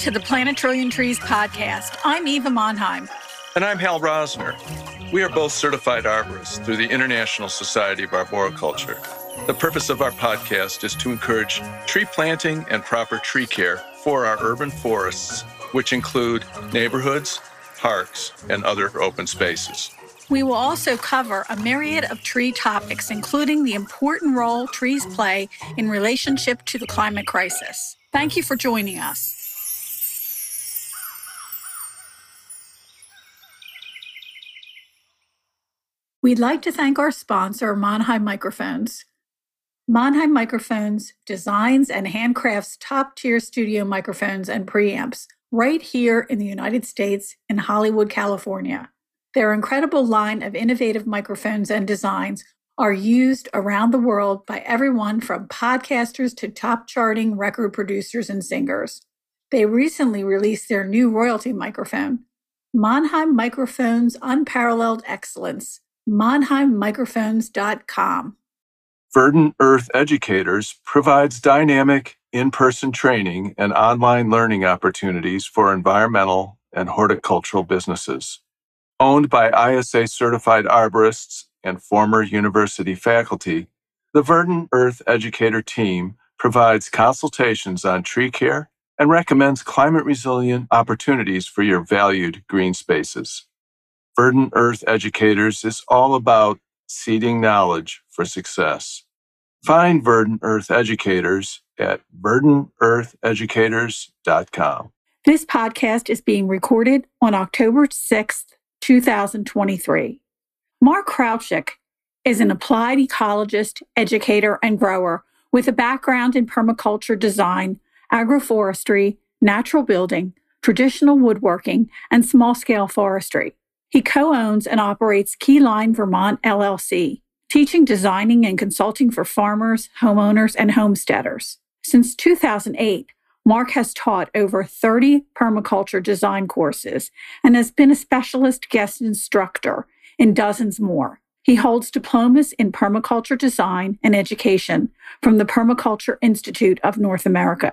To the Plant a Trillion Trees podcast. I'm Eva Monheim. And I'm Hal Rosner. We are both certified arborists through the International Society of Arboriculture. The purpose of our podcast is to encourage tree planting and proper tree care for our urban forests, which include neighborhoods, parks, and other open spaces. We will also cover a myriad of tree topics, including the important role trees play in relationship to the climate crisis. Thank you for joining us. We'd like to thank our sponsor, Monheim Microphones. Monheim Microphones designs and handcrafts top tier studio microphones and preamps right here in the United States in Hollywood, California. Their incredible line of innovative microphones and designs are used around the world by everyone from podcasters to top charting record producers and singers. They recently released their new royalty microphone, Monheim Microphones Unparalleled Excellence MonheimMicrophones.com. Verdant Earth Educators provides dynamic in person training and online learning opportunities for environmental and horticultural businesses. Owned by ISA certified arborists and former university faculty, the Verdant Earth Educator team provides consultations on tree care and recommends climate resilient opportunities for your valued green spaces. Verdant Earth Educators is all about seeding knowledge for success. Find Verdant Earth Educators at verdanteartheducators.com. This podcast is being recorded on October 6th, 2023. Mark Krawczyk is an applied ecologist, educator, and grower with a background in permaculture design, agroforestry, natural building, traditional woodworking, and small scale forestry. He co owns and operates Keyline Vermont LLC, teaching designing and consulting for farmers, homeowners, and homesteaders. Since 2008, Mark has taught over 30 permaculture design courses and has been a specialist guest instructor in dozens more. He holds diplomas in permaculture design and education from the Permaculture Institute of North America.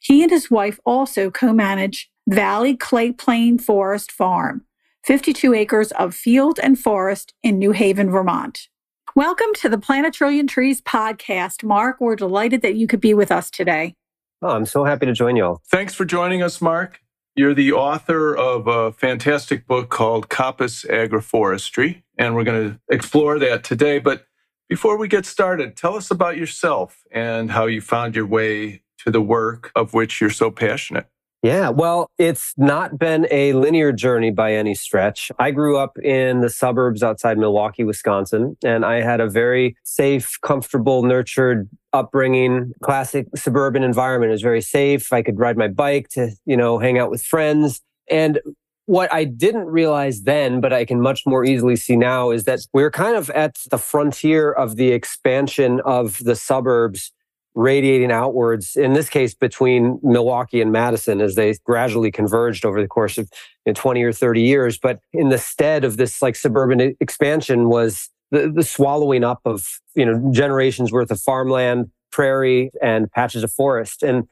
He and his wife also co manage Valley Clayplain Forest Farm, 52 acres of field and forest in New Haven, Vermont. Welcome to the Plant a Trillion Trees podcast. Mark, we're delighted that you could be with us today. Oh, I'm so happy to join you all. Thanks for joining us, Mark. You're the author of a fantastic book called Coppice Agroforestry, and we're going to explore that today. But before we get started, tell us about yourself and how you found your way to the work of which you're so passionate. Yeah, well, it's not been a linear journey by any stretch. I grew up in the suburbs outside Milwaukee, Wisconsin, and I had a very safe, comfortable, nurtured upbringing, classic suburban environment. It was very safe. I could ride my bike to, you know, hang out with friends. And what I didn't realize then, but I can much more easily see now, is that we're kind of at the frontier of the expansion of the suburbs radiating outwards, in this case, between Milwaukee and Madison as they gradually converged over the course of you know, 20 or 30 years. But in the stead of this like suburban expansion was the, the swallowing up of, you know, generations worth of farmland, prairie, and patches of forest. And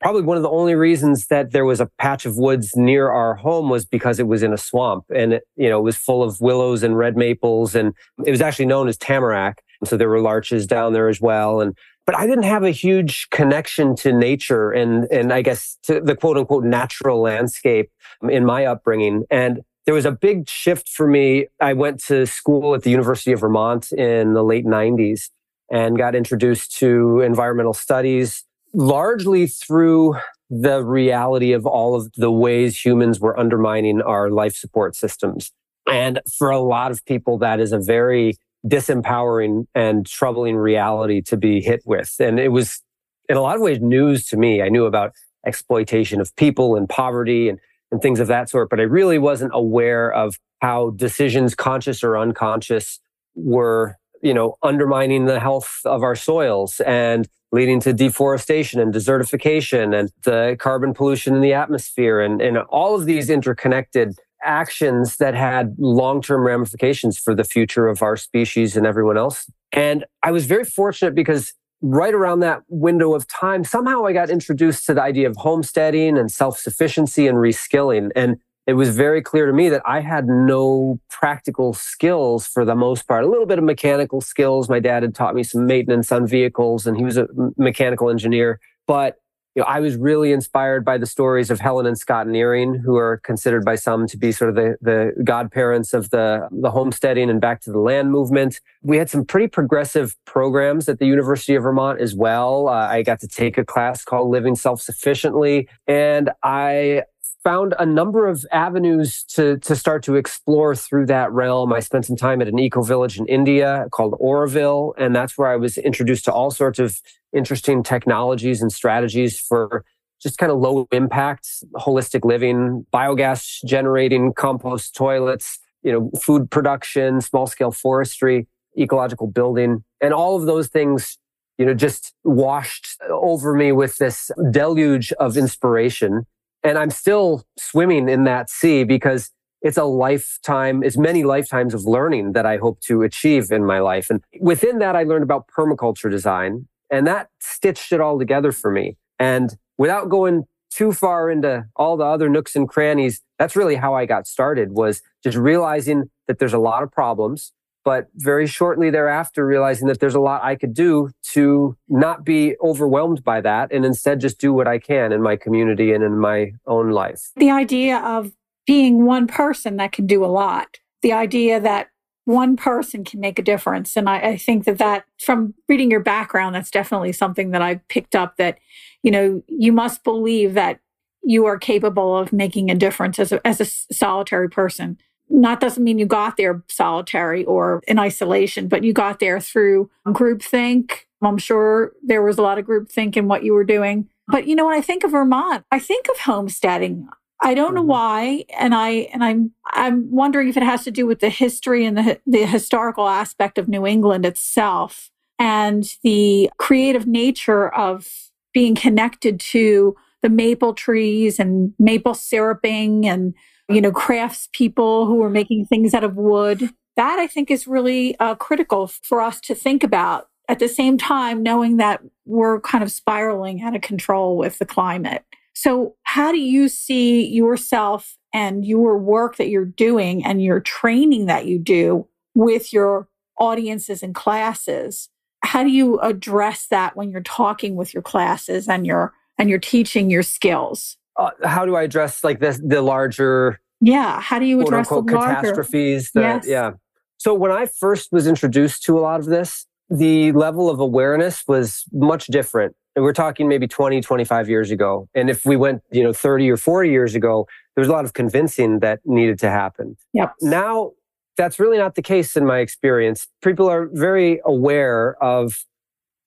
probably one of the only reasons that there was a patch of woods near our home was because it was in a swamp and it, you know, it was full of willows and red maples and it was actually known as tamarack. So there were larches down there as well. And but I didn't have a huge connection to nature and and I guess to the quote unquote natural landscape in my upbringing. And there was a big shift for me. I went to school at the University of Vermont in the late 90s and got introduced to environmental studies largely through the reality of all of the ways humans were undermining our life support systems. And for a lot of people, that is a very disempowering and troubling reality to be hit with. And it was, in a lot of ways, news to me. I knew about exploitation of people and poverty and, and things of that sort, but I really wasn't aware of how decisions, conscious or unconscious, were, you know, undermining the health of our soils and leading to deforestation and desertification and the carbon pollution in the atmosphere and, and all of these interconnected actions that had long term ramifications for the future of our species and everyone else. And I was very fortunate because right around that window of time, somehow I got introduced to the idea of homesteading and self sufficiency and reskilling. And it was very clear to me that I had no practical skills for the most part. A little bit of mechanical skills. My dad had taught me some maintenance on vehicles, and he was a mechanical engineer. But you know, I was really inspired by the stories of Helen and Scott Nearing, who are considered by some to be sort of the, the godparents of the, the homesteading and back to the land movement. We had some pretty progressive programs at the University of Vermont as well. Uh, I got to take a class called Living Self Sufficiently, and I found a number of avenues to, to start to explore through that realm. I spent some time at an eco village in India called Auroville, and that's where I was introduced to all sorts of interesting technologies and strategies for just kind of low impact, holistic living, biogas generating, compost toilets, you know, food production, small scale forestry, ecological building, and all of those things you know, just washed over me with this deluge of inspiration and I'm still swimming in that sea because it's a lifetime, it's many lifetimes of learning that I hope to achieve in my life. And within that, I learned about permaculture design and that stitched it all together for me. And without going too far into all the other nooks and crannies, that's really how I got started was just realizing that there's a lot of problems but very shortly thereafter realizing that there's a lot I could do to not be overwhelmed by that and instead just do what I can in my community and in my own life. The idea of being one person that can do a lot, the idea that one person can make a difference. And I, I think that that from reading your background, that's definitely something that I picked up that, you know, you must believe that you are capable of making a difference as a, as a solitary person not doesn't mean you got there solitary or in isolation, but you got there through groupthink. I'm sure there was a lot of groupthink in what you were doing. But you know, when I think of Vermont, I think of homesteading. I don't know mm-hmm. why, and I and I'm I'm wondering if it has to do with the history and the the historical aspect of New England itself and the creative nature of being connected to the maple trees and maple syruping and you know, crafts people who are making things out of wood. That I think is really uh, critical for us to think about at the same time, knowing that we're kind of spiraling out of control with the climate. So, how do you see yourself and your work that you're doing and your training that you do with your audiences and classes? How do you address that when you're talking with your classes and you're and you're teaching your skills? Uh, how do I address like this the larger yeah how do you address the larger, catastrophes that, yes. yeah. So when I first was introduced to a lot of this the level of awareness was much different. And we're talking maybe 20 25 years ago. And if we went you know 30 or 40 years ago there was a lot of convincing that needed to happen. Yep. now that's really not the case in my experience. People are very aware of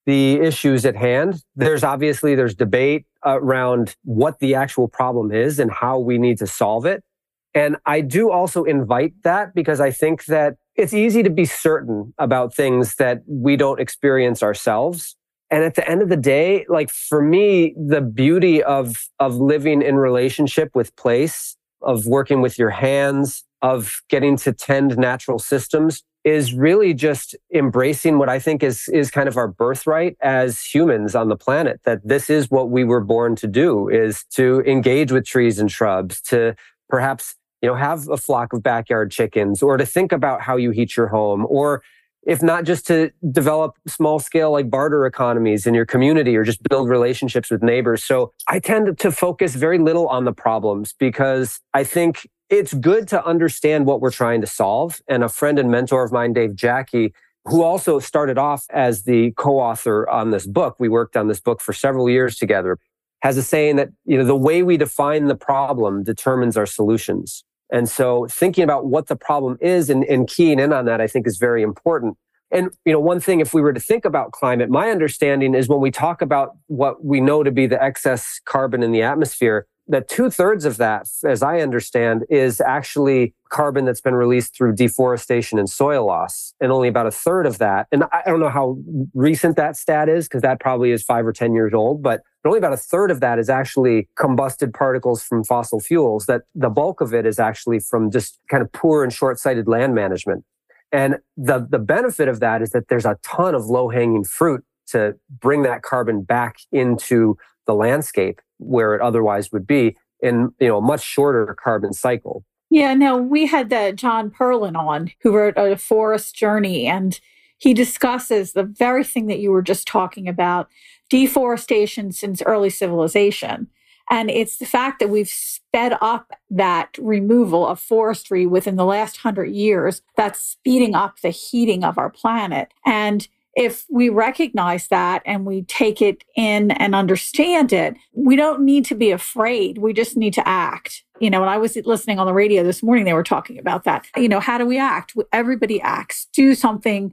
the issues at hand. There's obviously there's debate around what the actual problem is and how we need to solve it. And I do also invite that because I think that it's easy to be certain about things that we don't experience ourselves. And at the end of the day, like for me, the beauty of, of living in relationship with place, of working with your hands, of getting to tend natural systems is really just embracing what I think is is kind of our birthright as humans on the planet that this is what we were born to do is to engage with trees and shrubs to perhaps you know have a flock of backyard chickens or to think about how you heat your home or if not just to develop small scale like barter economies in your community or just build relationships with neighbors. So i tend to focus very little on the problems because i think it's good to understand what we're trying to solve. And a friend and mentor of mine, Dave Jacke, who also started off as the co-author on this book, we worked on this book for several years together, has a saying that you know the way we define the problem determines our solutions. And so thinking about what the problem is and, and keying in on that, I think is very important. And you know, one thing, if we were to think about climate, my understanding is when we talk about what we know to be the excess carbon in the atmosphere, that two thirds of that, as I understand, is actually carbon that's been released through deforestation and soil loss. And only about a third of that, and I don't know how recent that stat is because that probably is five or 10 years old, but only about a third of that is actually combusted particles from fossil fuels, that the bulk of it is actually from just kind of poor and short sighted land management. And the, the benefit of that is that there's a ton of low hanging fruit to bring that carbon back into the landscape where it otherwise would be in you know a much shorter carbon cycle. Yeah, no, we had uh, John Perlin on who wrote a forest journey and he discusses the very thing that you were just talking about deforestation since early civilization. And it's the fact that we've sped up that removal of forestry within the last hundred years that's speeding up the heating of our planet. And if we recognize that and we take it in and understand it, we don't need to be afraid. We just need to act. You know, when I was listening on the radio this morning, they were talking about that. You know, how do we act? Everybody acts. Do something.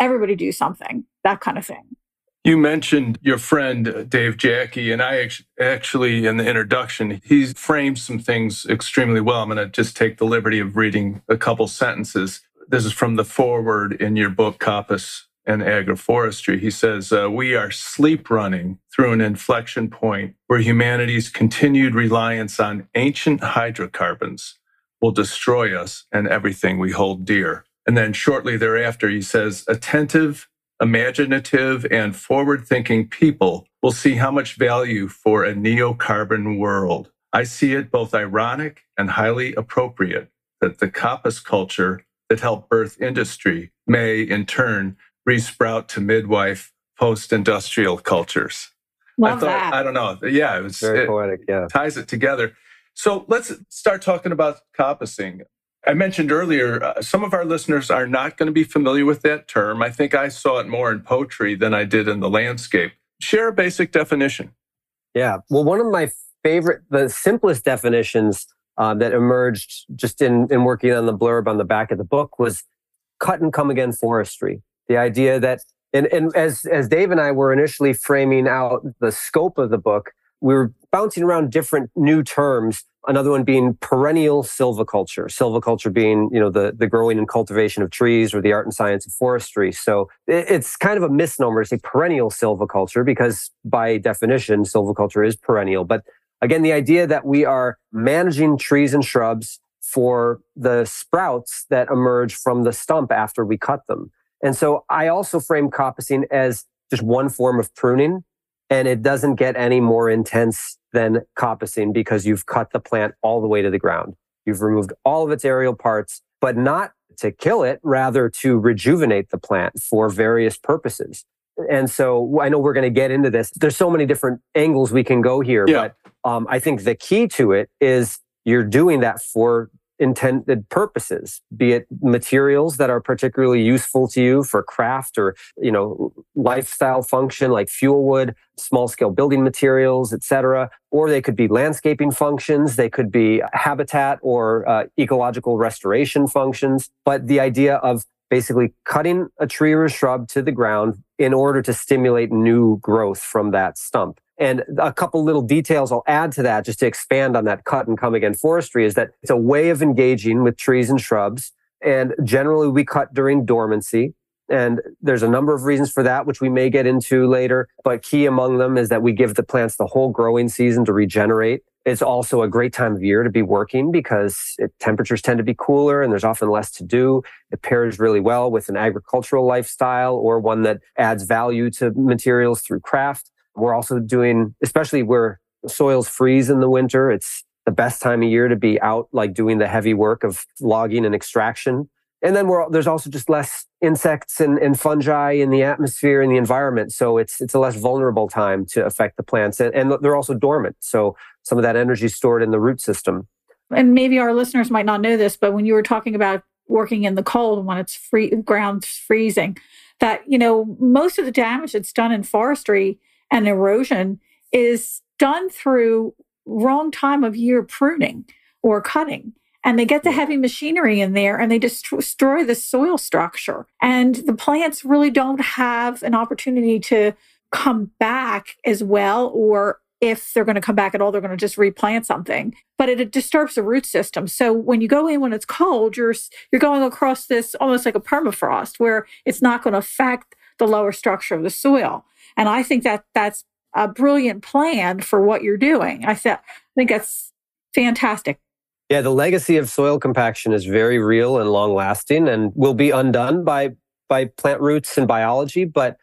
Everybody do something. That kind of thing. You mentioned your friend uh, Dave Jacke, and I actually, in the introduction, he framed some things extremely well. I'm going to just take the liberty of reading a couple sentences. This is from the foreword in your book, Coppice and Agroforestry. He says, uh, We are sleep running through an inflection point where humanity's continued reliance on ancient hydrocarbons will destroy us and everything we hold dear. And then shortly thereafter, he says, Attentive imaginative, and forward thinking people will see how much value for a neocarbon world. I see it both ironic and highly appropriate that the coppice culture that helped birth industry may, in turn, resprout to midwife post industrial cultures. Love I thought, that. I don't know. Yeah, it was very it poetic. Yeah. Ties it together. So let's start talking about coppicing. I mentioned earlier, uh, some of our listeners are not going to be familiar with that term. I think I saw it more in poetry than I did in the landscape. Share a basic definition. Yeah. Well, one of my favorite, the simplest definitions uh, that emerged just in, in working on the blurb on the back of the book was cut and come again forestry. The idea that, and, and as, as Dave and I were initially framing out the scope of the book, we were bouncing around different new terms Another one being perennial silviculture. Silviculture being, you know, the, the growing and cultivation of trees or the art and science of forestry. So it's kind of a misnomer to say perennial silviculture because by definition, silviculture is perennial. But again, the idea that we are managing trees and shrubs for the sprouts that emerge from the stump after we cut them. And so I also frame coppicing as just one form of pruning and it doesn't get any more intense than coppicing because you've cut the plant all the way to the ground. You've removed all of its aerial parts, but not to kill it, rather to rejuvenate the plant for various purposes. And so I know we're going to get into this. There's so many different angles we can go here, yeah. but um, I think the key to it is you're doing that for intended purposes, be it materials that are particularly useful to you for craft or, you know, lifestyle function like fuel wood, small scale building materials, etc. Or they could be landscaping functions. They could be habitat or uh, ecological restoration functions. But the idea of basically cutting a tree or a shrub to the ground in order to stimulate new growth from that stump. And a couple little details I'll add to that just to expand on that cut and come again forestry is that it's a way of engaging with trees and shrubs. And generally we cut during dormancy. And there's a number of reasons for that, which we may get into later. But key among them is that we give the plants the whole growing season to regenerate. It's also a great time of year to be working because it, temperatures tend to be cooler and there's often less to do. It pairs really well with an agricultural lifestyle or one that adds value to materials through craft. We're also doing, especially where soils freeze in the winter, it's the best time of year to be out, like doing the heavy work of logging and extraction. And then there's also just less insects and, and, fungi in the atmosphere and the environment. So it's, it's a less vulnerable time to affect the plants. And, and they're also dormant. So some of that energy stored in the root system. And maybe our listeners might not know this, but when you were talking about working in the cold when it's free, ground's freezing, that, you know, most of the damage that's done in forestry and erosion is done through wrong time of year pruning or cutting. And they get the heavy machinery in there and they destroy the soil structure. And the plants really don't have an opportunity to come back as well or if they're going to come back at all they're going to just replant something. But it, it, disturbs the root system. So when you go in when it's cold you're you're going across this almost like a permafrost where it's not going to affect the lower structure of the soil and I think that that's a brilliant plan for what you're doing. I, th- I think that's fantastic. Yeah, the legacy of soil compaction is very real and long lasting and will be undone by by plant roots and biology, but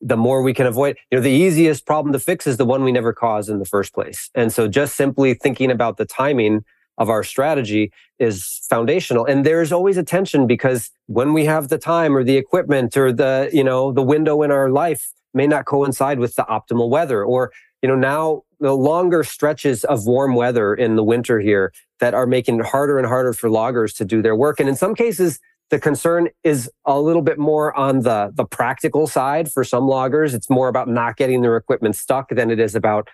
the more we can avoid. You know, the easiest problem to fix is the one we never caused in the first place. And so just simply thinking about the timing of our strategy is foundational. And there's always a tension because when we have the time or the equipment or the, you know, the window in our life may not coincide with the optimal weather or, you know, now the longer stretches of warm weather in the winter here that are making it harder and harder for loggers to do their work. And in some cases, the concern is a little bit more on the, the practical side for some loggers. It's more about not getting their equipment stuck than it is about,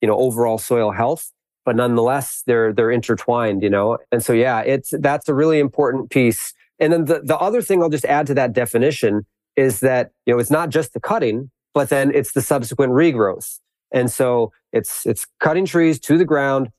you know, overall soil health. But nonetheless, they're they're intertwined, you know. And so yeah, it's that's a really important piece. And then the, the other thing I'll just add to that definition is that, you know, it's not just the cutting, but then it's the subsequent regrowth. And so it's it's cutting trees to the ground,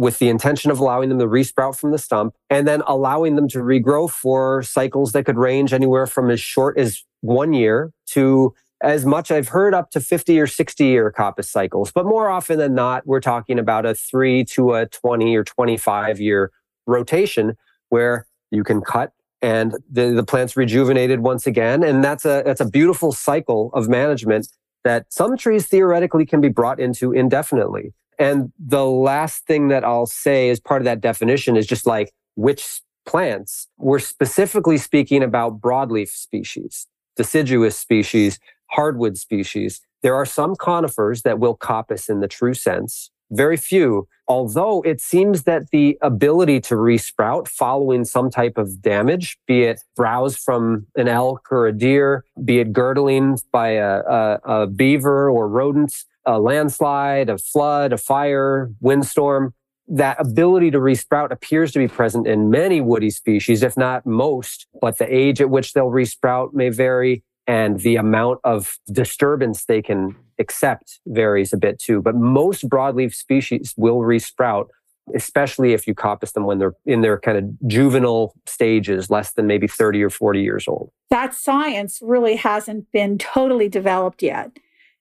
with the intention of allowing them to resprout from the stump and then allowing them to regrow for cycles that could range anywhere from as short as one year to as much I've heard up to 50 or 60 year coppice cycles. But more often than not, we're talking about a three to a 20 or 25 year rotation where you can cut and the, the plant's rejuvenated once again. And that's a, that's a beautiful cycle of management that some trees theoretically can be brought into indefinitely. And the last thing that I'll say as part of that definition is just like which plants. We're specifically speaking about broadleaf species, deciduous species, hardwood species. There are some conifers that will coppice in the true sense, very few, although it seems that the ability to resprout following some type of damage, be it browse from an elk or a deer, be it girdling by a, a, a beaver or rodents, a landslide, a flood, a fire, windstorm, that ability to resprout appears to be present in many woody species, if not most, but the age at which they'll resprout may vary and the amount of disturbance they can accept varies a bit too. But most broadleaf species will resprout, especially if you coppice them when they're in their kind of juvenile stages, less than maybe 30 or 40 years old. That science really hasn't been totally developed yet.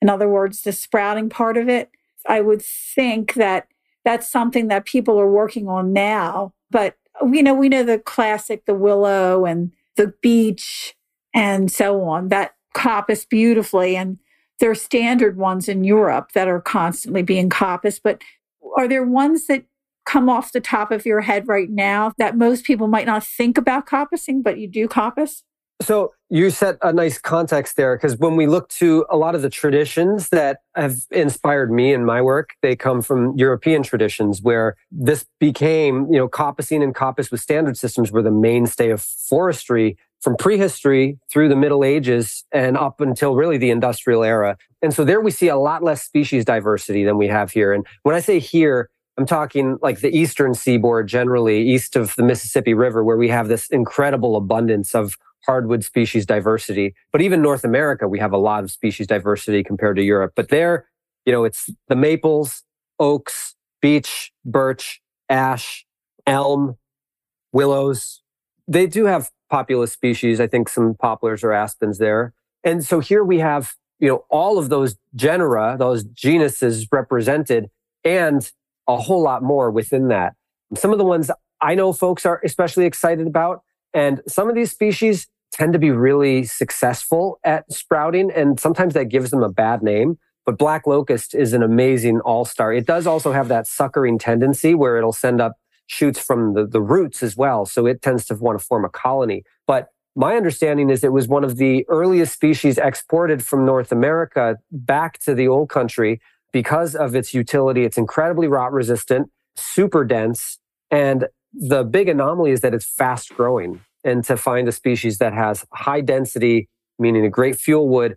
In other words, the sprouting part of it, I would think that that's something that people are working on now. But, you know, we know the classic, the willow and the beech and so on that coppice beautifully. And there are standard ones in Europe that are constantly being coppiced. But are there ones that come off the top of your head right now that most people might not think about coppicing, but you do coppice? So you set a nice context there because when we look to a lot of the traditions that have inspired me in my work, they come from European traditions where this became, you know, coppicing and coppice with standard systems were the mainstay of forestry from prehistory through the Middle Ages and up until really the industrial era. And so there we see a lot less species diversity than we have here. And when I say here, I'm talking like the eastern seaboard generally, east of the Mississippi River, where we have this incredible abundance of hardwood species diversity. But even North America, we have a lot of species diversity compared to Europe. But there, you know, it's the maples, oaks, beech, birch, ash, elm, willows. They do have Populus species. I think some poplars or aspens there. And so here we have, you know, all of those genera, those genuses represented and a whole lot more within that. Some of the ones I know folks are especially excited about and some of these species tend to be really successful at sprouting, and sometimes that gives them a bad name. But black locust is an amazing all star. It does also have that suckering tendency where it'll send up shoots from the, the roots as well. So it tends to want to form a colony. But my understanding is it was one of the earliest species exported from North America back to the old country because of its utility. It's incredibly rot resistant, super dense, and the big anomaly is that it's fast growing. And to find a species that has high density, meaning a great fuel wood,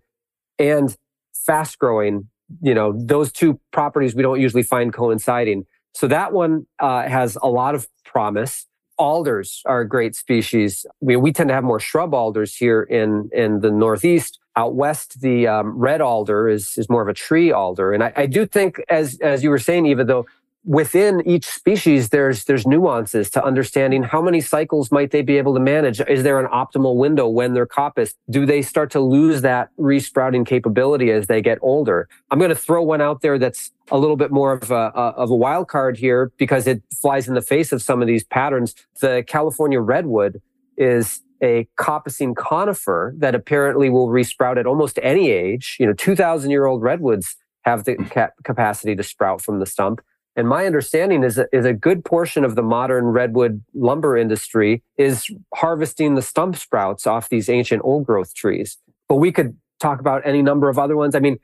and fast growing, you know, those two properties we don't usually find coinciding. So that one uh, has a lot of promise. Alders are a great species. We, we tend to have more shrub alders here in, in the Northeast. Out west, the um, red alder is, is more of a tree alder. And I, I do think, as, as you were saying, Eva, though, within each species there's there's nuances to understanding how many cycles might they be able to manage is there an optimal window when they're coppiced do they start to lose that resprouting capability as they get older i'm going to throw one out there that's a little bit more of a, of a wild card here because it flies in the face of some of these patterns the california redwood is a coppicing conifer that apparently will resprout at almost any age. You know, 2,000 year old redwoods have the cap- capacity to sprout from the stump. And my understanding is, is a good portion of the modern redwood lumber industry is harvesting the stump sprouts off these ancient old growth trees. But we could talk about any number of other ones. I mean,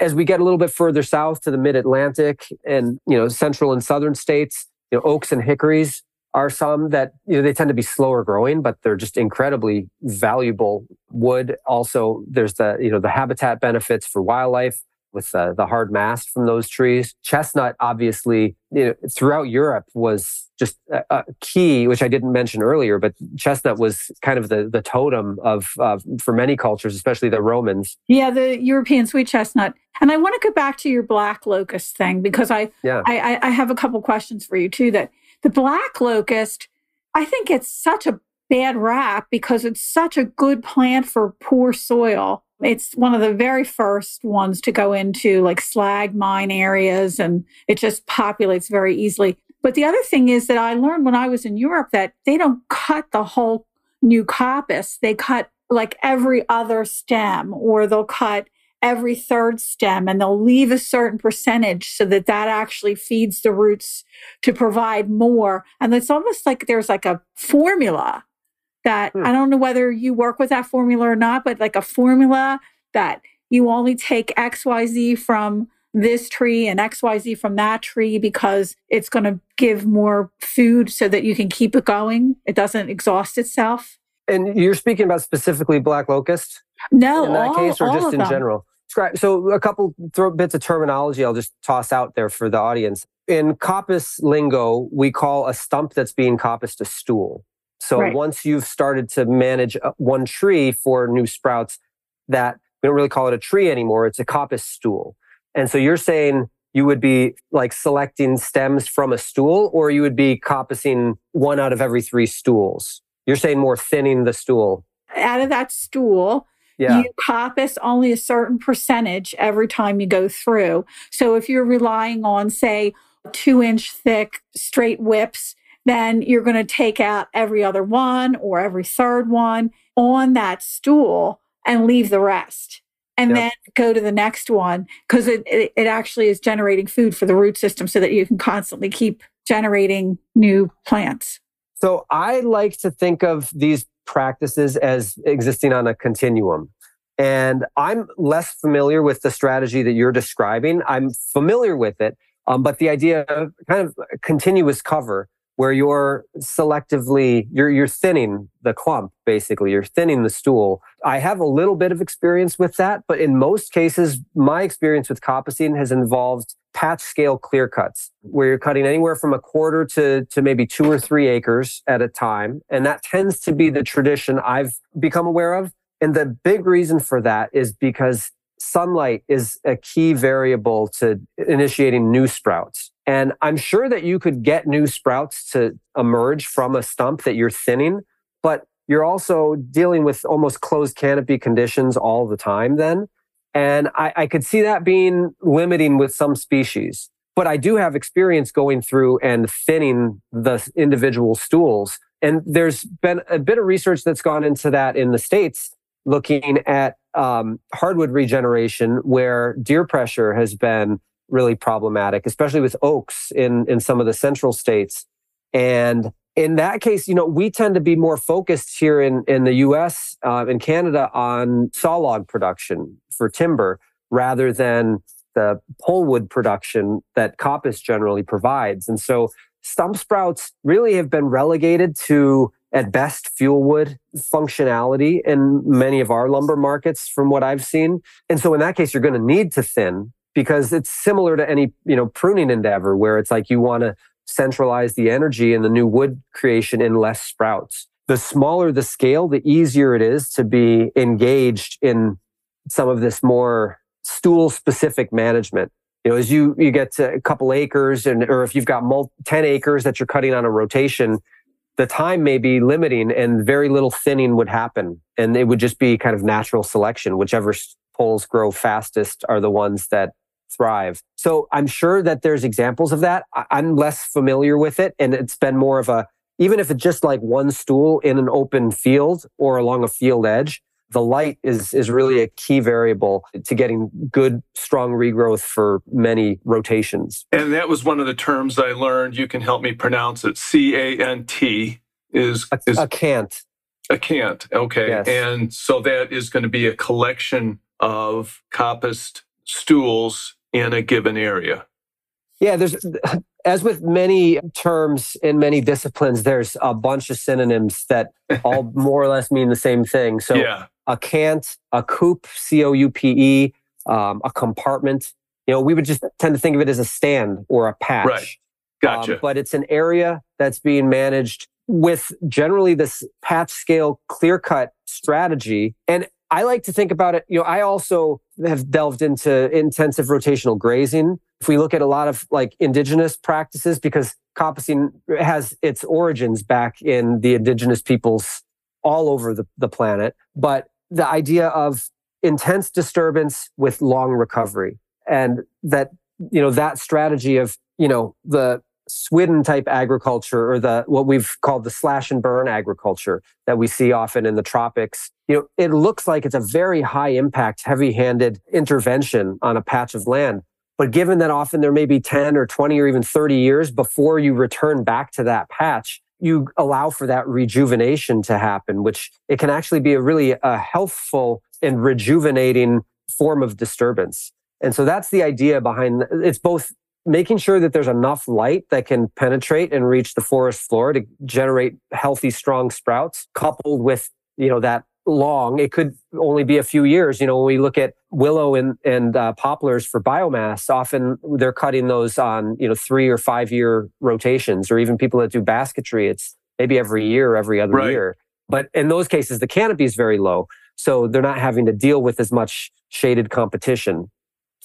as we get a little bit further south to the mid Atlantic and, you know, central and southern states, you know, oaks and hickories are some that, you know, they tend to be slower growing, but they're just incredibly valuable wood. Also, there's the, you know, the habitat benefits for wildlife with uh, the hard mast from those trees. Chestnut, obviously, you know, throughout Europe was just a, a, key, which I didn't mention earlier, but chestnut was kind of the, the totem of, uh, for many cultures, especially the Romans. Yeah, the European sweet chestnut. And I want to go back to your black locust thing because I, yeah. I, I have a couple questions for you too. That the black locust, I think it's such a bad rap because it's such a good plant for poor soil it's one of the very first ones to go into like slag mine areas and it just populates very easily. But the other thing is that I learned when I was in Europe that they don't cut the whole new coppice. They cut like every other stem or they'll cut every third stem and they'll leave a certain percentage so that that actually feeds the roots to provide more. And it's almost like there's like a formula that hmm. I don't know whether you work with that formula or not, but like a formula that you only take XYZ from this tree and XYZ from that tree because it's going to give more food so that you can keep it going. It doesn't exhaust itself. And you're speaking about specifically black locust? No, in that all, case, or just in them. general? So, a couple bits of terminology I'll just toss out there for the audience. In coppice lingo, we call a stump that's being coppiced a stool. So right. once you've started to manage uh, one tree for new sprouts, that we don't really call it a tree anymore. It's a coppice stool. And so you're saying you would be like selecting stems from a stool, or you would be coppicing one out of every three stools. You're saying more thinning the stool. Out of that stool, yeah. you coppice only a certain percentage every time you go through. So if you're relying on, say, two inch thick straight whips then you're going to take out every other one or every third one on that stool and leave the rest and yep. then go to the next one because it, it, it, actually is generating food for the root system so that you can constantly keep generating new plants. So I like to think of these practices as existing on a continuum. And I'm less familiar with the strategy that you're describing. I'm familiar with it, um, but the idea of kind of continuous cover where you're selectively you're you're thinning the clump basically. You're thinning the stool. I have a little bit of experience with that but in most cases my experience with coppicing has involved patch scale clear cuts where you're cutting anywhere from a quarter to to maybe 2 or 3 acres at a time. And that tends to be the tradition i've become aware of. And the big reason for that is because sunlight is a key variable to initiating new sprouts and I'm sure that you could get new sprouts to emerge from a stump that you're thinning, but you're also dealing with almost closed canopy conditions all the time then. And I, I, could see that being limiting with some species. But I do have experience going through and thinning the individual stools. And there's been a bit of research that's gone into that in the States, looking at um, hardwood regeneration, where deer pressure has been really problematic, especially with oaks in, in some of the central states. And in that case, you know, we tend to be more focused here in, in the US uh, and Canada on sawlog production for timber rather than the pulpwood production that coppice generally provides. And so stump sprouts really have been relegated to at best fuel wood functionality in many of our lumber markets from what I've seen. And so in that case, you're going to need to thin because it's similar to any you know pruning endeavor where it's like you want to centralize the energy and the new wood creation in less sprouts. The smaller the scale the easier it is to be engaged in some of this more stool specific management. You know as you you get to a couple acres and or if you've got 10 acres that you're cutting on a rotation the time may be limiting and very little thinning would happen. And it would just be kind of natural selection. Whichever poles grow fastest are the ones that thrive. So I'm sure that there's examples of that. I'm less familiar with it, and it's been more of a even if it's just like one stool in an open field or along a field edge, the light is is really a key variable to getting good strong regrowth for many rotations and that was one of the terms i learned you can help me pronounce it c-a-n-t is a, is a cant a cant okay Yes. and so that is going to be a collection of coppiced stools in a given area yeah there's as with many terms in many disciplines there's a bunch of synonyms that all more or less mean the same thing so yeah a cant, a coupe, C O U P E, um, a compartment. You know, we would just tend to think of it as a stand or a patch. Right. gotcha Um, but it's an area that's being managed with generally this patch scale clear cut strategy. And I like to think about it. You know, I also have delved into intensive rotational grazing. If we look at a lot of like indigenous practices, because coppicing has its origins back in the indigenous peoples all over the, the planet. But the idea of intense disturbance with long recovery and that you know that strategy of you know the Swidden type agriculture or the what we've called the slash and burn agriculture that we see often in the tropics you know it looks like it's a very high impact heavy handed intervention on a patch of land but given that often there may be 10 or 20 or even 30 years before you return back to that patch you allow for that rejuvenation to happen, which it can actually be a really a healthful and rejuvenating form of disturbance. And so that's the idea behind it's both making sure that there's enough light that can penetrate and reach the forest floor to generate healthy, strong sprouts, coupled with, you know, that long. It could only be a few years. You know, when we look at willow and, and uh, poplars for biomass, often they're cutting those on, you know, three or five year rotations, or even people that do basketry, it's maybe every year, every other Right. year. But in those cases, the canopy is very low. So they're not having to deal with as much shaded competition.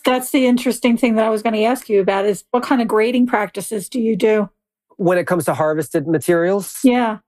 That's the interesting thing that I was going to ask you about is what kind of grading practices do you do? When it comes to harvested materials, Yeah.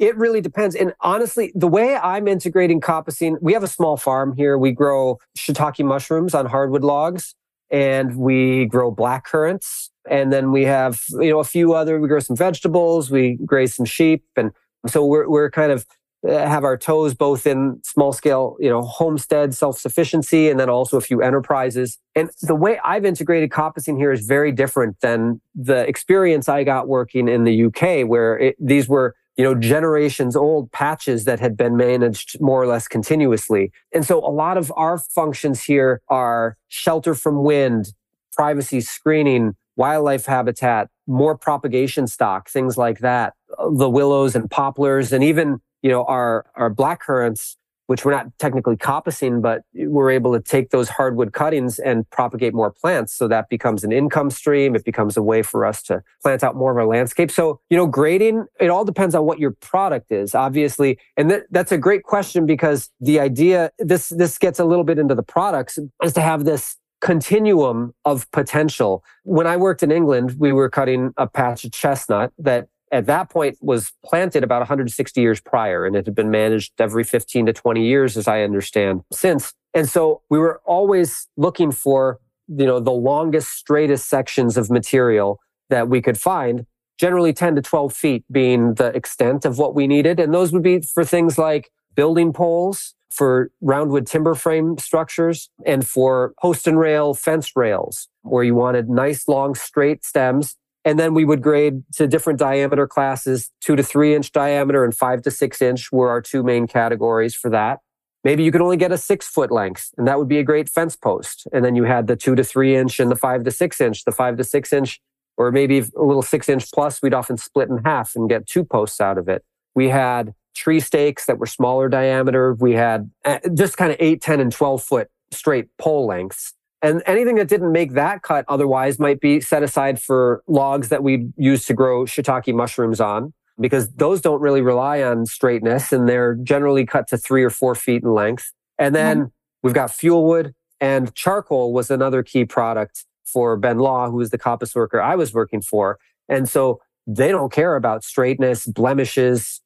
It really depends. And honestly, the way I'm integrating coppicing, we have a small farm here. We grow shiitake mushrooms on hardwood logs and we grow black currants. And then we have, you know, a few other, we grow some vegetables, we graze some sheep. And so we're, we're kind of Uh, have our toes both in small scale, you know, homestead self-sufficiency and then also a few enterprises. And the way I've integrated coppicing here is very different than the experience I got working in the UK where it, these were you know, generations old patches that had been managed more or less continuously. And so a lot of our functions here are shelter from wind, privacy screening, wildlife habitat, more propagation stock, things like that. The willows and poplars and even, you know, our, our black currants, which we're not technically coppicing, but we're able to take those hardwood cuttings and propagate more plants. So that becomes an income stream. It becomes a way for us to plant out more of our landscape. So, you know, grading, it all depends on what your product is, obviously. And that, that's a great question because the idea, this, this gets a little bit into the products, is to have this continuum of potential. When I worked in England, we were cutting a patch of chestnut that at that point was planted about 160 years prior and it had been managed every 15 to 20 years as i understand since. And so we were always looking for you know the longest straightest sections of material that we could find generally 10 to 12 feet being the extent of what we needed. And those would be for things like building poles for roundwood timber frame structures and for post and rail fence rails where you wanted nice long straight stems and then we would grade to different diameter classes, two to three inch diameter and five to six inch were our two main categories for that. Maybe you could only get a six foot length, and that would be a great fence post. And then you had the two to three inch and the five to six inch. The five to six inch, or maybe a little six inch plus, we'd often split in half and get two posts out of it. We had tree stakes that were smaller diameter. We had uh, just kind of eight, 10, and 12 foot straight pole lengths. And anything that didn't make that cut otherwise might be set aside for logs that we use to grow shiitake mushrooms on, because those don't really rely on straightness and they're generally cut to three or four feet in length. And mm-hmm. then we've got fuel wood and charcoal was another key product for Ben Law, who was the coppice worker I was working for. And so they don't care about straightness, blemishes,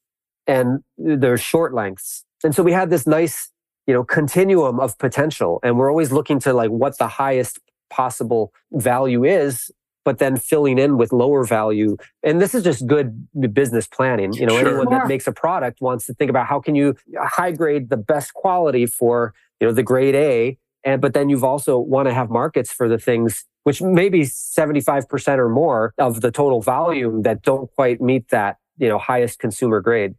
and their short lengths. And so we had this nice you know continuum of potential and we're always looking to like what the highest possible value is but then filling in with lower value. And this is just good business planning. You know, sure. anyone that makes a product wants to think about how can you high grade the best quality for, you know, the grade A. And but then you've also want to have markets for the things which maybe 75% or more of the total volume that don't quite meet that, you know, highest consumer grade.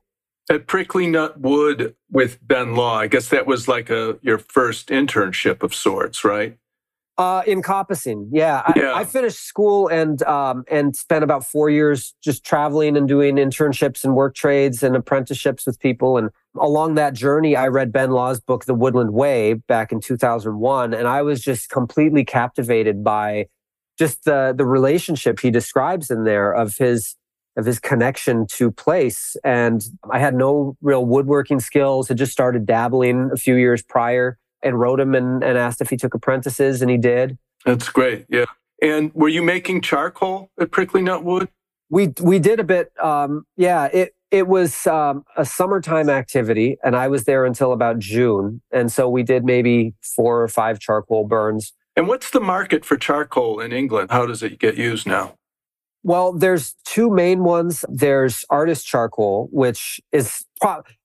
At Prickly Nut Wood with Ben Law, I guess that was like a your first internship of sorts, right? Uh, in coppicing, yeah. I, yeah. I finished school and um, and spent about four years just traveling and doing internships and work trades and apprenticeships with people. And along that journey, I read Ben Law's book, The Woodland Way, back in 2001, and I was just completely captivated by just the the relationship he describes in there of his of his connection to place. And I had no real woodworking skills. Had just started dabbling a few years prior and wrote him and, and asked if he took apprentices, and he did. That's great. Yeah. And were you making charcoal at Prickly Nut Wood? We we did a bit. Um, yeah. It it was um, a summertime activity, and I was there until about June, and so we did maybe four or five charcoal burns. And what's the market for charcoal in England? How does it get used now? Well, there's two main ones. There's artist charcoal, which is,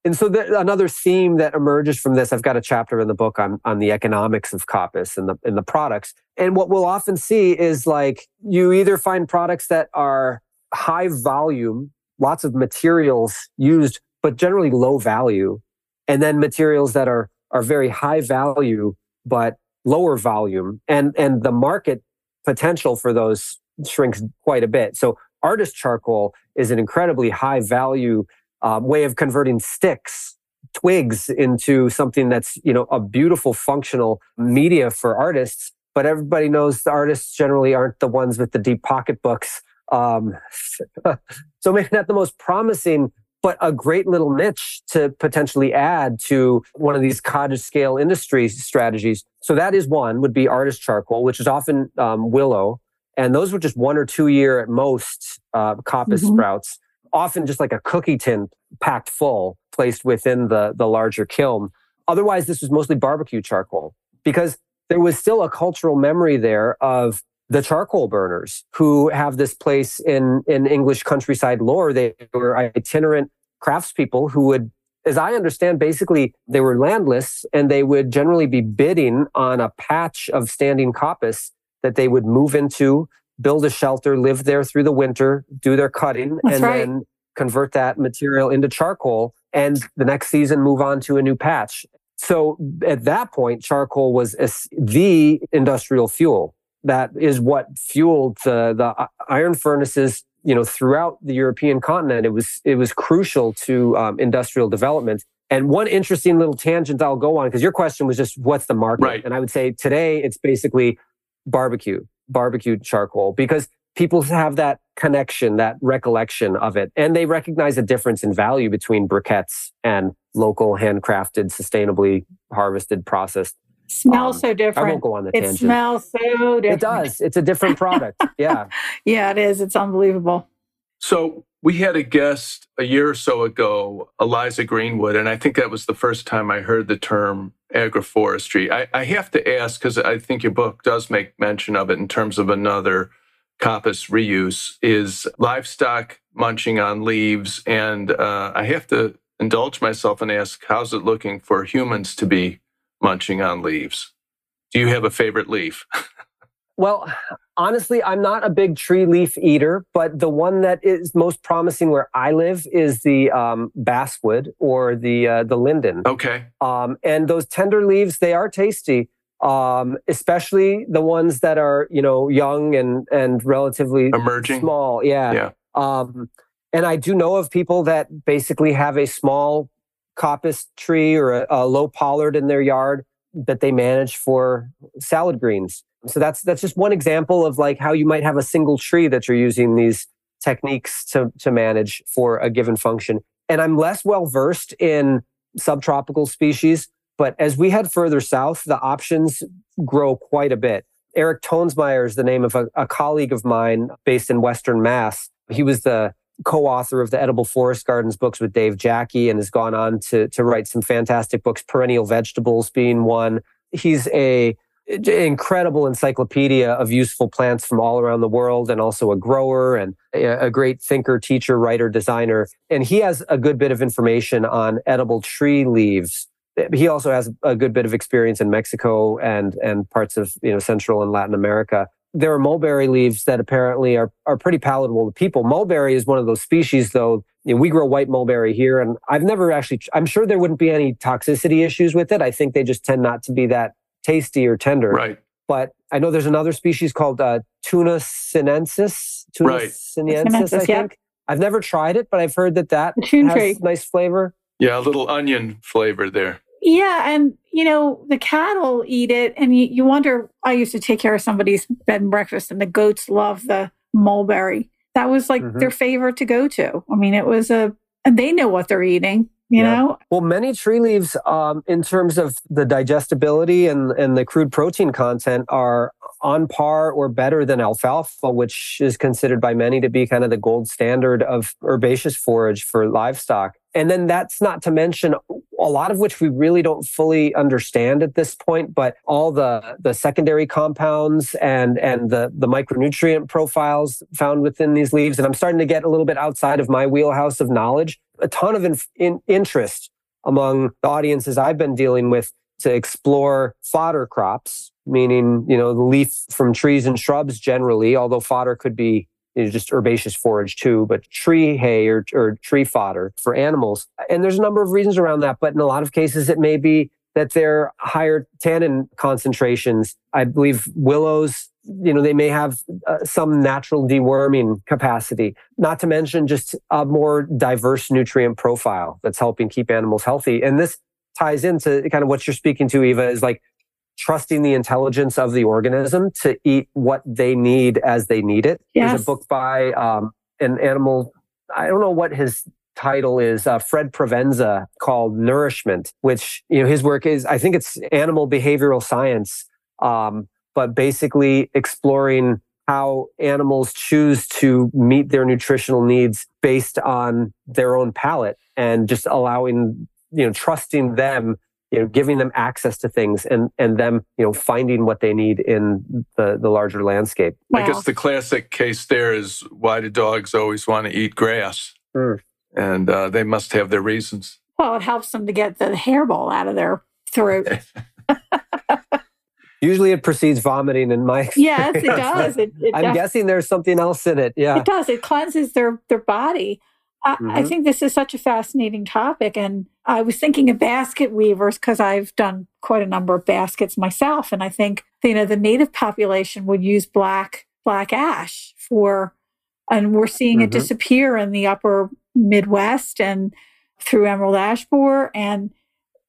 and so the, another theme that emerges from this. I've got a chapter in the book on on the economics of coppice and the and the products. And what we'll often see is like you either find products that are high volume, lots of materials used, but generally low value, and then materials that are are very high value but lower volume. And and the market potential for those shrinks quite a bit. So artist charcoal is an incredibly high value um, way of converting sticks twigs into something that's you know a beautiful functional media for artists. But everybody knows the artists generally aren't the ones with the deep pocketbooks. Um, so maybe not the most promising but a great little niche to potentially add to one of these cottage scale industry strategies. So that is one would be artist charcoal which is often um, willow and those were just one or two year at most uh, coppice mm-hmm. sprouts, often just like a cookie tin packed full, placed within the, the larger kiln. Otherwise, this was mostly barbecue charcoal because there was still a cultural memory there of the charcoal burners who have this place in, in English countryside lore. They were itinerant craftspeople who would, as I understand, basically they were landless and they would generally be bidding on a patch of standing coppice that they would move into, build a shelter, live there through the winter, do their cutting, That's and right. then convert that material into charcoal. And the next season, move on to a new patch. So at that point, charcoal was the industrial fuel. That is what fueled the, the iron furnaces you know throughout the European continent. It was it was crucial to um, industrial development. And one interesting little tangent I'll go on because your question was just what's the market, right. and I would say today it's basically barbecue, barbecue charcoal, because people have that connection, that recollection of it, and they recognize a difference in value between briquettes and local, handcrafted, sustainably harvested, processed. Smells um, so different. I won't go on the it tangent. It smells so different. It does. It's a different product. Yeah. yeah, it is. It's unbelievable. So we had a guest a year or so ago, Eliza Greenwood, and I think that was the first time I heard the term agroforestry. I, I have to ask because I think your book does make mention of it in terms of another coppice reuse is livestock munching on leaves, and uh, I have to indulge myself and ask, how's it looking for humans to be munching on leaves? Do you have a favorite leaf? Well, honestly, I'm not a big tree leaf eater, but the one that is most promising where I live is the um, basswood or the uh, the linden. Okay. Um, and those tender leaves, they are tasty, um, especially the ones that are you know young and and relatively emerging, small. Yeah. Yeah. Um, and I do know of people that basically have a small coppice tree or a, a low pollard in their yard that they manage for salad greens so that's that's just one example of like how you might have a single tree that you're using these techniques to to manage for a given function. And I'm less well versed in subtropical species, but as we head further south, the options grow quite a bit. Eric Toensmeier is the name of a, a colleague of mine based in Western Mass. He was the co-author of the Edible Forest Gardens books with Dave Jacke and has gone on to, to write some fantastic books, Perennial Vegetables being one. He's a incredible encyclopedia of useful plants from all around the world and also a grower and a great thinker, teacher, writer, designer. And he has a good bit of information on edible tree leaves. He also has a good bit of experience in Mexico and, and parts of you know, Central and Latin America. There are mulberry leaves that apparently are, are pretty palatable to people. Mulberry is one of those species, though. You know, we grow white mulberry here, and I've never actually, I'm sure there wouldn't be any toxicity issues with it. I think they just tend not to be that tasty or tender. Right. But I know there's another species called uh, Toona sinensis. Toona right. sinensis, I think. Yeah. I've never tried it, but I've heard that that has tree. nice flavor. Yeah, a little onion flavor there. Yeah, and you know the cattle eat it, and you, you wonder. I used to take care of somebody's bed and breakfast, and the goats love the mulberry. That was like mm-hmm. their favorite to go to. I mean, it was a, and they know what they're eating you yeah. know? Well many tree leaves um, in terms of the digestibility and, and the crude protein content are on par or better than alfalfa which is considered by many to be kind of the gold standard of herbaceous forage for livestock. And then that's not to mention a lot of which we really don't fully understand at this point but all the the secondary compounds and and the the micronutrient profiles found within these leaves. And i'm starting to get a little bit outside of my wheelhouse of knowledge a ton of in, in interest among the audiences i've been dealing with to explore fodder crops meaning you know the leaf from trees and shrubs generally although fodder could be you know, just herbaceous forage too, but tree hay or, or tree fodder for animals. And there's a number of reasons around that, but in a lot of cases, it may be that they're higher tannin concentrations. I believe willows, you know, they may have uh, some natural deworming capacity, not to mention just a more diverse nutrient profile that's helping keep animals healthy. And this ties into kind of what you're speaking to, Eva, is like trusting the intelligence of the organism to eat what they need as they need it. Yes. There's a book by um, an animal, I don't know what his title is, uh, Fred Provenza called Nourishment, which, you know, his work is, I think it's animal behavioral science, um, but basically exploring how animals choose to meet their nutritional needs based on their own palate and just allowing, you know, trusting them you know giving them access to things and and them you know finding what they need in the the larger landscape wow. i guess the classic case there is why do dogs always want to eat grass mm. And uh, they must have their reasons well it helps them to get the hairball out of their throat Usually it precedes vomiting in my experience. Yes, it does. It, it I'm does. guessing there's something else in it. Yeah. It does. It cleanses their their body. Mm-hmm. I, think this is such a fascinating topic. And I was thinking of basket weavers because I've done quite a number of baskets myself. And I think, you know, the native population would use black, black ash for, and we're seeing mm-hmm. it disappear in the upper Midwest and through emerald ash borer. And,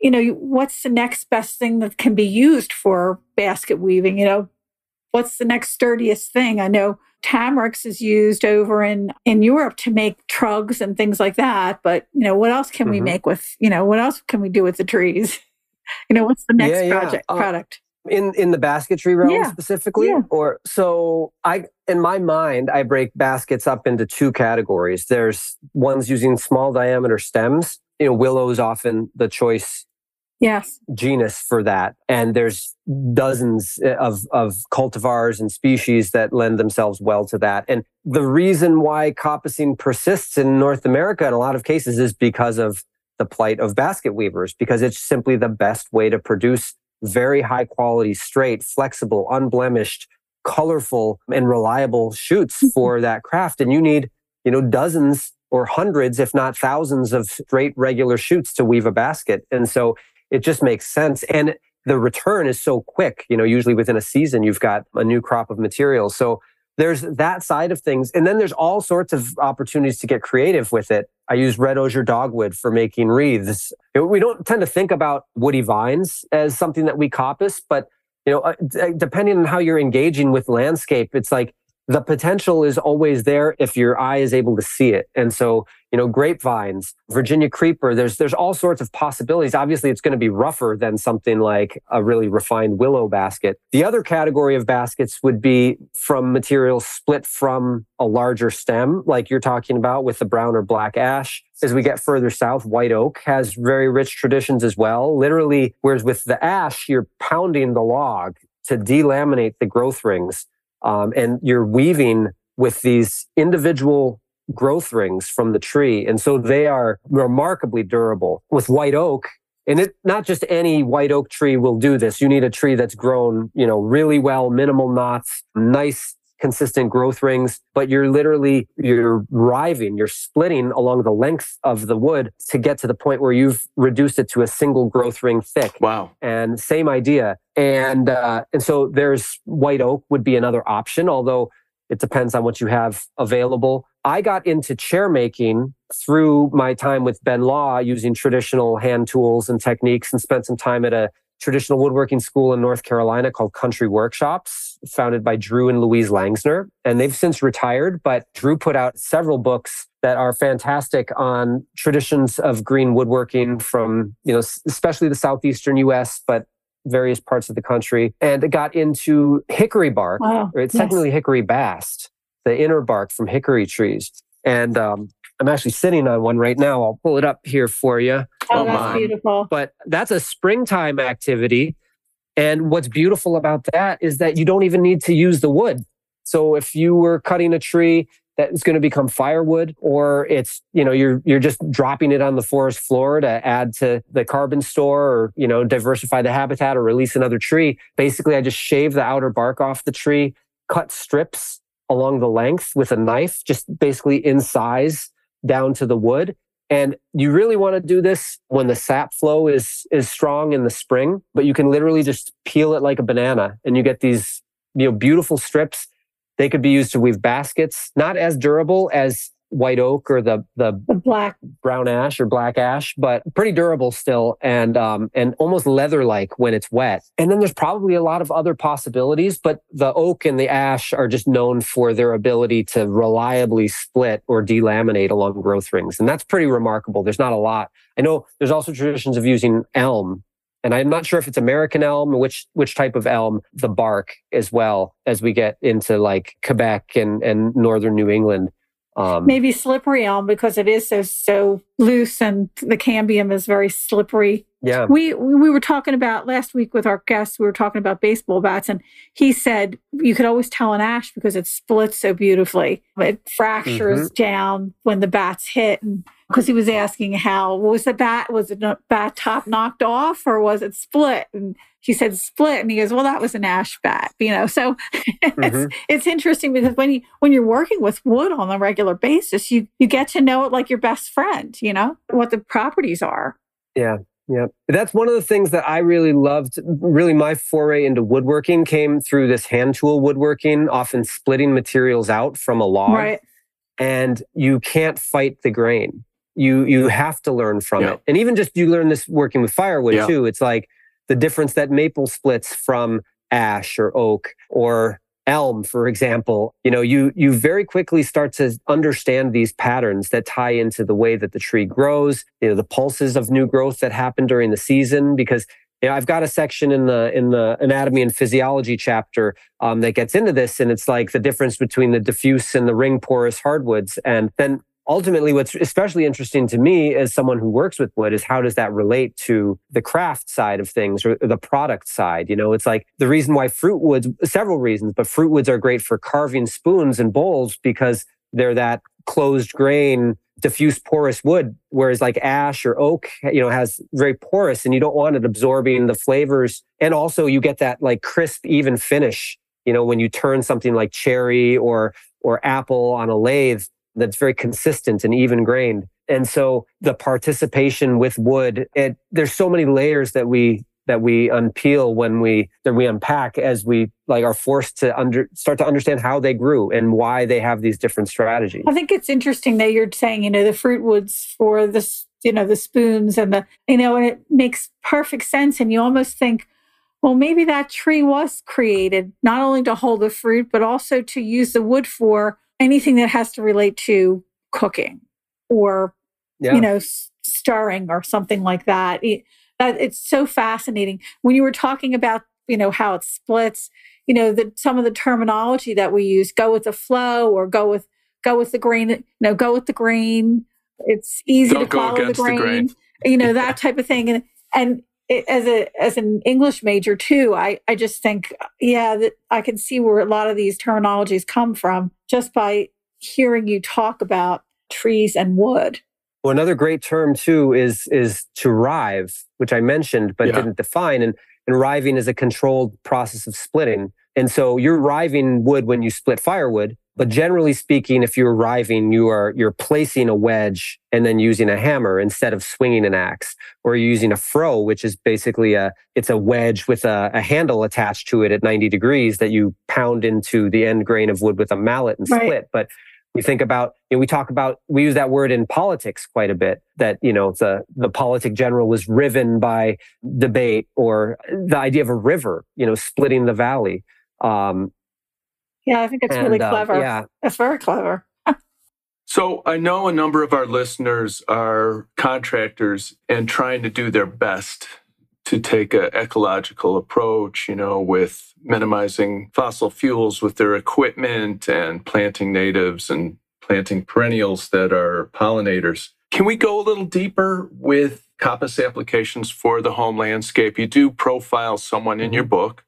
you know, what's the next best thing that can be used for basket weaving? You know, what's the next sturdiest thing? I know Tamarix is used over in in Europe to make trugs and things like that. But you know, what else can mm-hmm. we make with you know what else can we do with the trees? you know, what's the next yeah, yeah. project uh, product? In in the basketry realm yeah. specifically, or so I in my mind I break baskets up into two categories. There's ones using small diameter stems. You know, willow is often the choice yes genus for that and there's dozens eh, of of cultivars and species that lend themselves well to that and the reason why coppicing persists in north america in a lot of cases is because of the plight of basket weavers because it's simply the best way to produce very high quality straight flexible unblemished colorful and reliable shoots mm-hmm. for that craft and you need you know dozens or hundreds if not thousands of straight regular shoots to weave a basket and so it just makes sense. And the return is so quick. You know, usually within a season, you've got a new crop of material. So there's that side of things. And then there's all sorts of opportunities to get creative with it. I use red osier dogwood for making wreaths. We don't tend to think about woody vines as something that we coppice, but you know, uh, depending on how you're engaging with landscape, it's like the potential is always there if your eye is able to see it. And so, you know, grapevines, Virginia creeper, there's there's all sorts of possibilities. Obviously, it's going to be rougher than something like a really refined willow basket. The other category of baskets would be from materials split from a larger stem, like you're talking about with the brown or black ash. As we get further south, white oak has very rich traditions as well. Literally, whereas with the ash, you're pounding the log to delaminate the growth rings. Um, and you're weaving with these individual growth rings from the tree. And so they are remarkably durable. With white oak, and it not just any white oak tree will do this. You need a tree that's grown, you know, really well, minimal knots, nice consistent growth rings, but you're literally you're riving, you're splitting along the length of the wood to get to the point where you've reduced it to a single growth ring thick. Wow. And same idea. And uh, and so there's white oak would be another option, although it depends on what you have available. I got into chair making through my time with Ben Law using traditional hand tools and techniques and spent some time at a traditional woodworking school in North Carolina called Country Workshops, founded by Drew and Louise Langsner. And they've since retired, but Drew put out several books that are fantastic on traditions of green woodworking from, you know, especially the southeastern US, but various parts of the country. And it got into hickory bark, wow. or it's yes. technically hickory bast, the inner bark from hickory trees. And um, I'm actually sitting on one right now. I'll pull it up here for you. Oh, that's um, beautiful. But that's a springtime activity. And what's beautiful about that is that you don't even need to use the wood. So if you were cutting a tree that is going to become firewood or it's, you know, you're you're just dropping it on the forest floor to add to the carbon store or, you know, diversify the habitat or release another tree, basically I just shave the outer bark off the tree, cut strips along the length with a knife, just basically in size down to the wood. And you really want to do this when the sap flow is is strong in the spring, but you can literally just peel it like a banana and you get these you know beautiful strips. They could be used to weave baskets, not as durable as white oak or the, the, the black brown ash or black ash, but pretty durable still and um, and almost leather like when it's wet. And then there's probably a lot of other possibilities, but the oak and the ash are just known for their ability to reliably split or delaminate along growth rings, and that's pretty remarkable. There's not a lot. I know there's also traditions of using elm and I'm not sure if it's American elm or which which type of elm, the bark as well as we get into like Quebec and, and northern New England. Um, Maybe slippery elm because it is so so loose and the cambium is very slippery. Yeah. We we were talking about last week with our guests. We were talking about baseball bats, and he said you could always tell an ash because it splits so beautifully. It fractures mm-hmm. down when the bats hit, and because he was asking how was the bat was the bat top knocked off or was it split? And she said split. And he goes well that was an ash bat you know? So mm-hmm. it's, it's interesting because when you when you're working with wood on a regular basis you you get to know it like your best friend you know what the properties are. Yeah. Yeah. That's one of the things that i really loved. Really my foray into woodworking came through this hand tool woodworking often splitting materials out from a log. Right. And you can't fight the grain you you have to learn from yeah. it and even just you learn this working with firewood yeah. too it's like the difference that maple splits from ash or oak or elm for example you know you you very quickly start to understand these patterns that tie into the way that the tree grows you know the pulses of new growth that happen during the season because you know, I've got a section in the in the anatomy and physiology chapter um, that gets into this, and it's like the difference between the diffuse and the ring porous hardwoods. And then ultimately what's especially interesting to me as someone who works with wood is how does that relate to the craft side of things or the product side? You know it's like the reason why fruit woods several reasons but fruit woods are great for carving spoons and bowls because they're that closed grain diffuse porous wood whereas like ash or oak you know has very porous and you don't want it absorbing the flavors. And also you get that like crisp even finish you know when you turn something like cherry or or apple on a lathe that's very consistent and even grained. And so the participation with wood, it, there's so many layers that we that we unpeel when we that we unpack as we like are forced to under start to understand how they grew and why they have these different strategies. I think it's interesting that you're saying, you know, the fruit woods for this, you know, the spoons and the, you know, and it makes perfect sense. And you almost think, well, maybe that tree was created not only to hold the fruit, but also to use the wood for anything that has to relate to cooking or yeah. you know stirring or something like that. It, that it's so fascinating when you were talking about you know how it splits you know that some of the terminology that we use go with the flow or go with go with the grain you know go with the grain it's easy Don't to follow the grain, the grain, you know that type of thing and and as a as an English major too, I I just think yeah that I can see where a lot of these terminologies come from just by hearing you talk about trees and wood. Well, another great term too is is to rive, which I mentioned but yeah. didn't define. And and riving is a controlled process of splitting. And so you're riving wood when you split firewood, but generally speaking, if you're riving, you are you're placing a wedge and then using a hammer instead of swinging an axe, or you're using a froe, which is basically a it's a wedge with a, a handle attached to it at 90 degrees that you pound into the end grain of wood with a mallet and split. But we think about you know, we talk about we use that word in politics quite a bit that you know the the politic general was riven by debate or the idea of a river you know splitting the valley um, yeah, I think it's and, really uh, clever. Uh, yeah. It's very clever. so I know a number of our listeners are contractors and trying to do their best to take an ecological approach, you know, with minimizing fossil fuels with their equipment and planting natives and planting perennials that are pollinators. Can we go a little deeper with coppice applications for the home landscape? You do profile someone in your book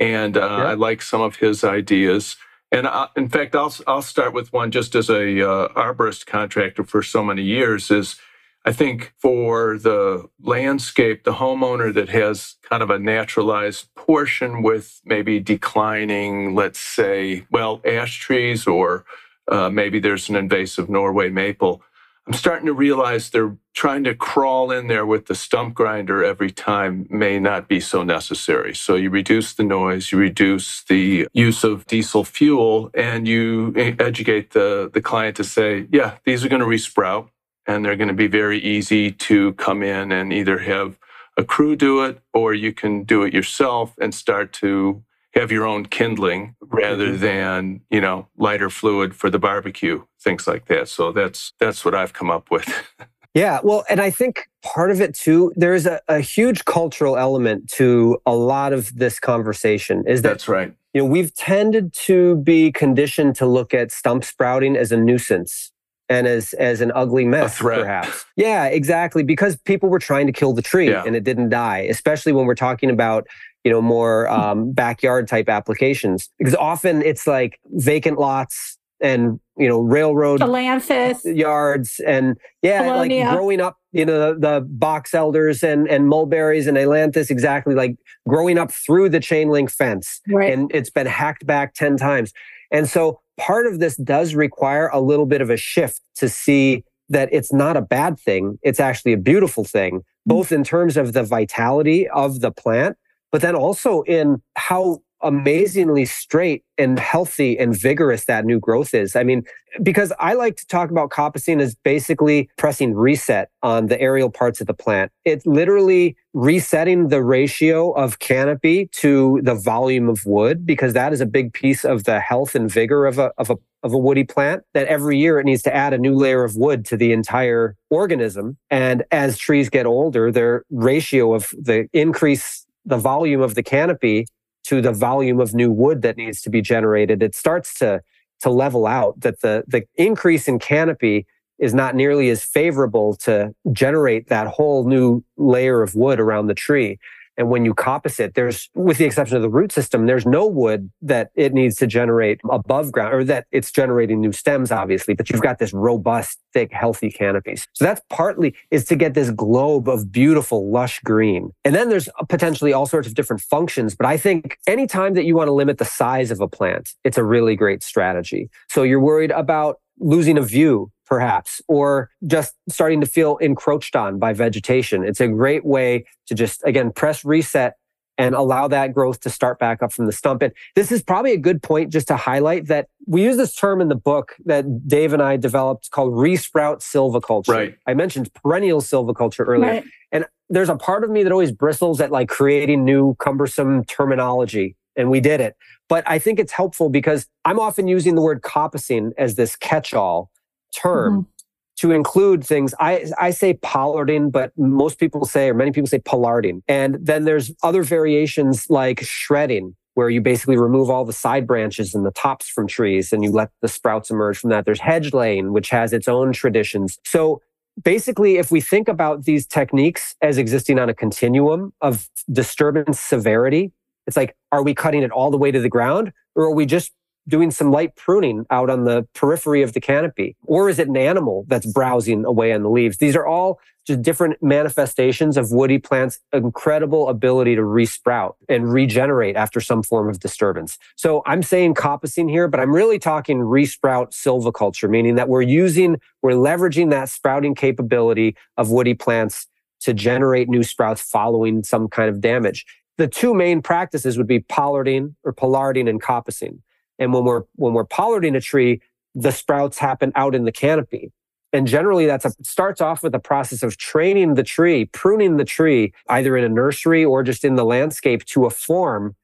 and uh, yeah. I like some of his ideas. And I, in fact, I'll I'll start with one just as a uh, arborist contractor for so many years. Is I think for the landscape, the homeowner that has kind of a naturalized portion with maybe declining, let's say, well, ash trees, or uh, maybe there's an invasive Norway maple. I'm starting to realize they're trying to crawl in there with the stump grinder every time may not be so necessary. So you reduce the noise, you reduce the use of diesel fuel, and you educate the, the client to say, yeah, these are going to resprout and they're going to be very easy to come in and either have a crew do it or you can do it yourself and start to have your own kindling rather mm-hmm. than you know lighter fluid for the barbecue things like that. So that's that's what i've come up with. Yeah well and i think part of it too there's a, a huge cultural element to a lot of this conversation is that that's right. you know we've tended to be conditioned to look at stump sprouting as a nuisance and as as an ugly mess perhaps. Yeah exactly because people were trying to kill the tree yeah. and it didn't die especially when we're talking about you know, more hmm. um, backyard type applications because often it's like vacant lots and you know railroad Ailanthus. yards and yeah Paulownia. like growing up you know the, the, box elders and and mulberries and ailanthus exactly like growing up through the chain link fence right. and it's been hacked back 10 times and so part of this does require a little bit of a shift to see that it's not a bad thing it's actually a beautiful thing hmm. both in terms of the vitality of the plant but then also in how amazingly straight and healthy and vigorous that new growth is. I mean, because I like to talk about coppicing as basically pressing reset on the aerial parts of the plant. It's literally resetting the ratio of canopy to the volume of wood, because that is a big piece of the health and vigor of a, of a of a woody plant that every year it needs to add a new layer of wood to the entire organism. And as trees get older, their ratio of the increase the volume of the canopy to the volume of new wood that needs to be generated, it starts to to level out that the the increase in canopy is not nearly as favorable to generate that whole new layer of wood around the tree. And when you coppice it, there's, with the exception of the root system, there's no wood that it needs to generate above ground or that it's generating new stems, obviously, but you've got this robust, thick, healthy canopies. So that's partly is to get this globe of beautiful, lush green. And then there's potentially all sorts of different functions. But I think anytime that you want to limit the size of a plant, it's a really great strategy. So you're worried about losing a view perhaps, or just starting to feel encroached on by vegetation. It's a great way to just, again, press reset and allow that growth to start back up from the stump. And this is probably a good point just to highlight that we use this term in the book that Dave and I developed called resprout silviculture. Right. I mentioned perennial silviculture earlier. Right. And there's a part of me that always bristles at like creating new cumbersome terminology. And we did it. But I think it's helpful because I'm often using the word coppicing as this catch all term mm-hmm. to include things. I, I say pollarding, but most people say, or many people say pollarding. And then there's other variations like shredding, where you basically remove all the side branches and the tops from trees and you let the sprouts emerge from that. There's hedge laying, which has its own traditions. So basically, if we think about these techniques as existing on a continuum of disturbance severity, it's like, are we cutting it all the way to the ground or are we just doing some light pruning out on the periphery of the canopy? Or is it an animal that's browsing away on the leaves? These are all just different manifestations of woody plants' incredible ability to resprout and regenerate after some form of disturbance. So I'm saying coppicing here, but I'm really talking resprout silviculture, meaning that we're using, we're leveraging that sprouting capability of woody plants to generate new sprouts following some kind of damage. The two main practices would be pollarding or pollarding and coppicing. And when we're when we're pollarding a tree, the sprouts happen out in the canopy. And generally that's a starts off with a process of training the tree, pruning the tree, either in a nursery or just in the landscape to a form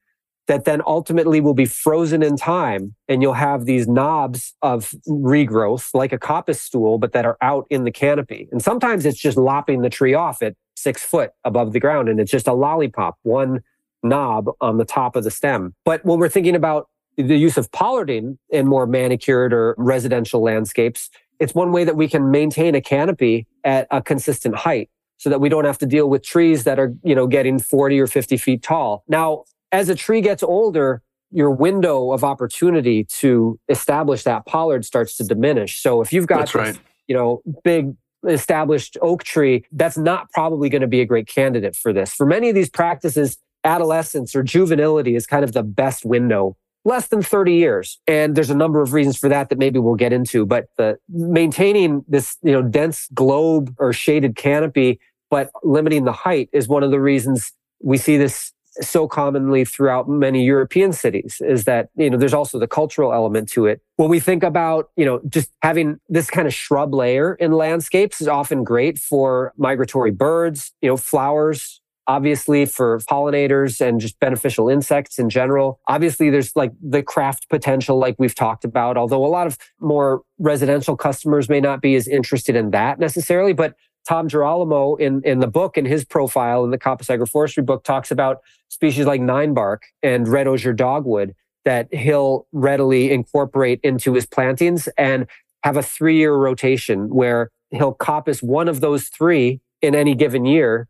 that then ultimately will be frozen in time. And you'll have these knobs of regrowth, like a coppice stool, but that are out in the canopy. And sometimes it's just lopping the tree off at six foot above the ground. And it's just a lollipop, one knob on the top of the stem. But when we're thinking about the use of pollarding in more manicured or residential landscapes, it's one way that we can maintain a canopy at a consistent height so that we don't have to deal with trees that are, you know, getting 40 or 50 feet tall. Now, as a tree gets older, your window of opportunity to establish that pollard starts to diminish. So if you've got this, right. you know, big established oak tree, that's not probably going to be a great candidate for this. For many of these practices, adolescence or juvenility is kind of the best window less than 30 years. And there's a number of reasons for that that maybe we'll get into, but the maintaining this, you know, dense globe or shaded canopy, but limiting the height is one of the reasons we see this so commonly throughout many European cities is that, you know, there's also the cultural element to it. When we think about, you know, just having this kind of shrub layer in landscapes is often great for migratory birds, you know, flowers, obviously for pollinators and just beneficial insects in general. Obviously, there's like the craft potential, like we've talked about, although a lot of more residential customers may not be as interested in that necessarily. But Tom Girolamo in, in the book, in his profile in the Coppice Agroforestry book, talks about species like ninebark and red osier dogwood that he'll readily incorporate into his plantings and have a three year rotation where he'll coppice one of those three in any given year